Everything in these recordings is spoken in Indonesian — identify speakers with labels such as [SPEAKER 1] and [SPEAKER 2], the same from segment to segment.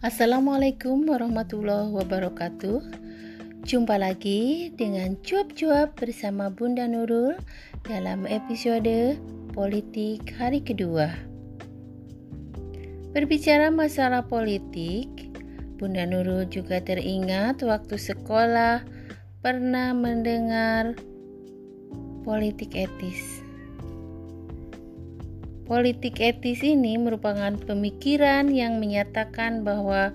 [SPEAKER 1] Assalamualaikum warahmatullahi wabarakatuh Jumpa lagi dengan cuap-cuap bersama Bunda Nurul dalam episode politik hari kedua Berbicara masalah politik, Bunda Nurul juga teringat waktu sekolah pernah mendengar politik etis. Politik etis ini merupakan pemikiran yang menyatakan bahwa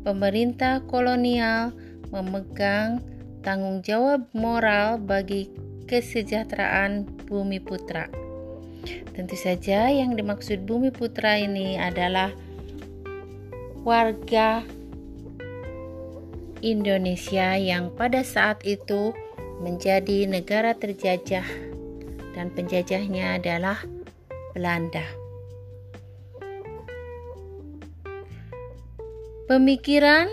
[SPEAKER 1] pemerintah kolonial memegang tanggung jawab moral bagi kesejahteraan bumi putra. Tentu saja yang dimaksud bumi putra ini adalah warga Indonesia yang pada saat itu menjadi negara terjajah dan penjajahnya adalah Belanda. Pemikiran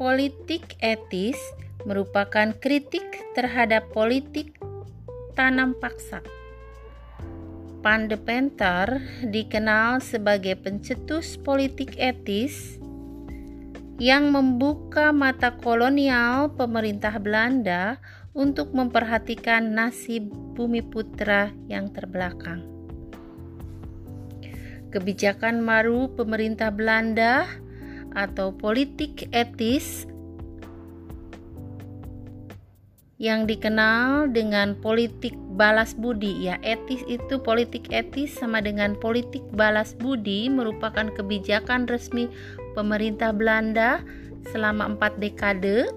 [SPEAKER 1] politik etis merupakan kritik terhadap politik tanam paksa. Pandepenter dikenal sebagai pencetus politik etis yang membuka mata kolonial pemerintah Belanda untuk memperhatikan nasib bumi putra yang terbelakang kebijakan maru pemerintah Belanda atau politik etis yang dikenal dengan politik balas budi. Ya etis itu politik etis sama dengan politik balas budi merupakan kebijakan resmi pemerintah Belanda selama empat dekade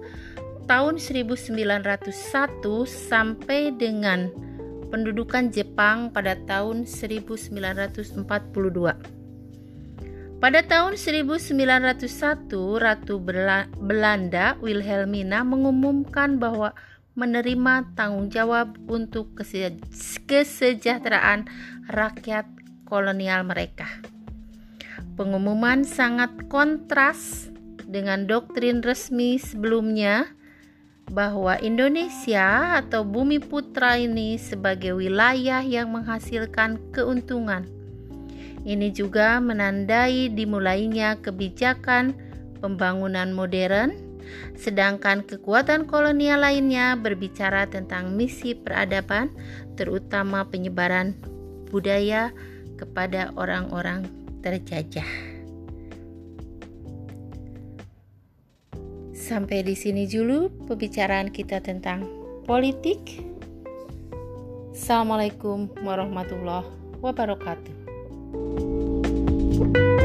[SPEAKER 1] tahun 1901 sampai dengan pendudukan Jepang pada tahun 1942. Pada tahun 1901, Ratu Belanda Wilhelmina mengumumkan bahwa menerima tanggung jawab untuk kesejahteraan rakyat kolonial mereka. Pengumuman sangat kontras dengan doktrin resmi sebelumnya bahwa Indonesia atau bumi putra ini sebagai wilayah yang menghasilkan keuntungan. Ini juga menandai dimulainya kebijakan pembangunan modern, sedangkan kekuatan kolonial lainnya berbicara tentang misi peradaban, terutama penyebaran budaya kepada orang-orang terjajah. Sampai di sini dulu pembicaraan kita tentang politik. Assalamualaikum warahmatullahi wabarakatuh. thank you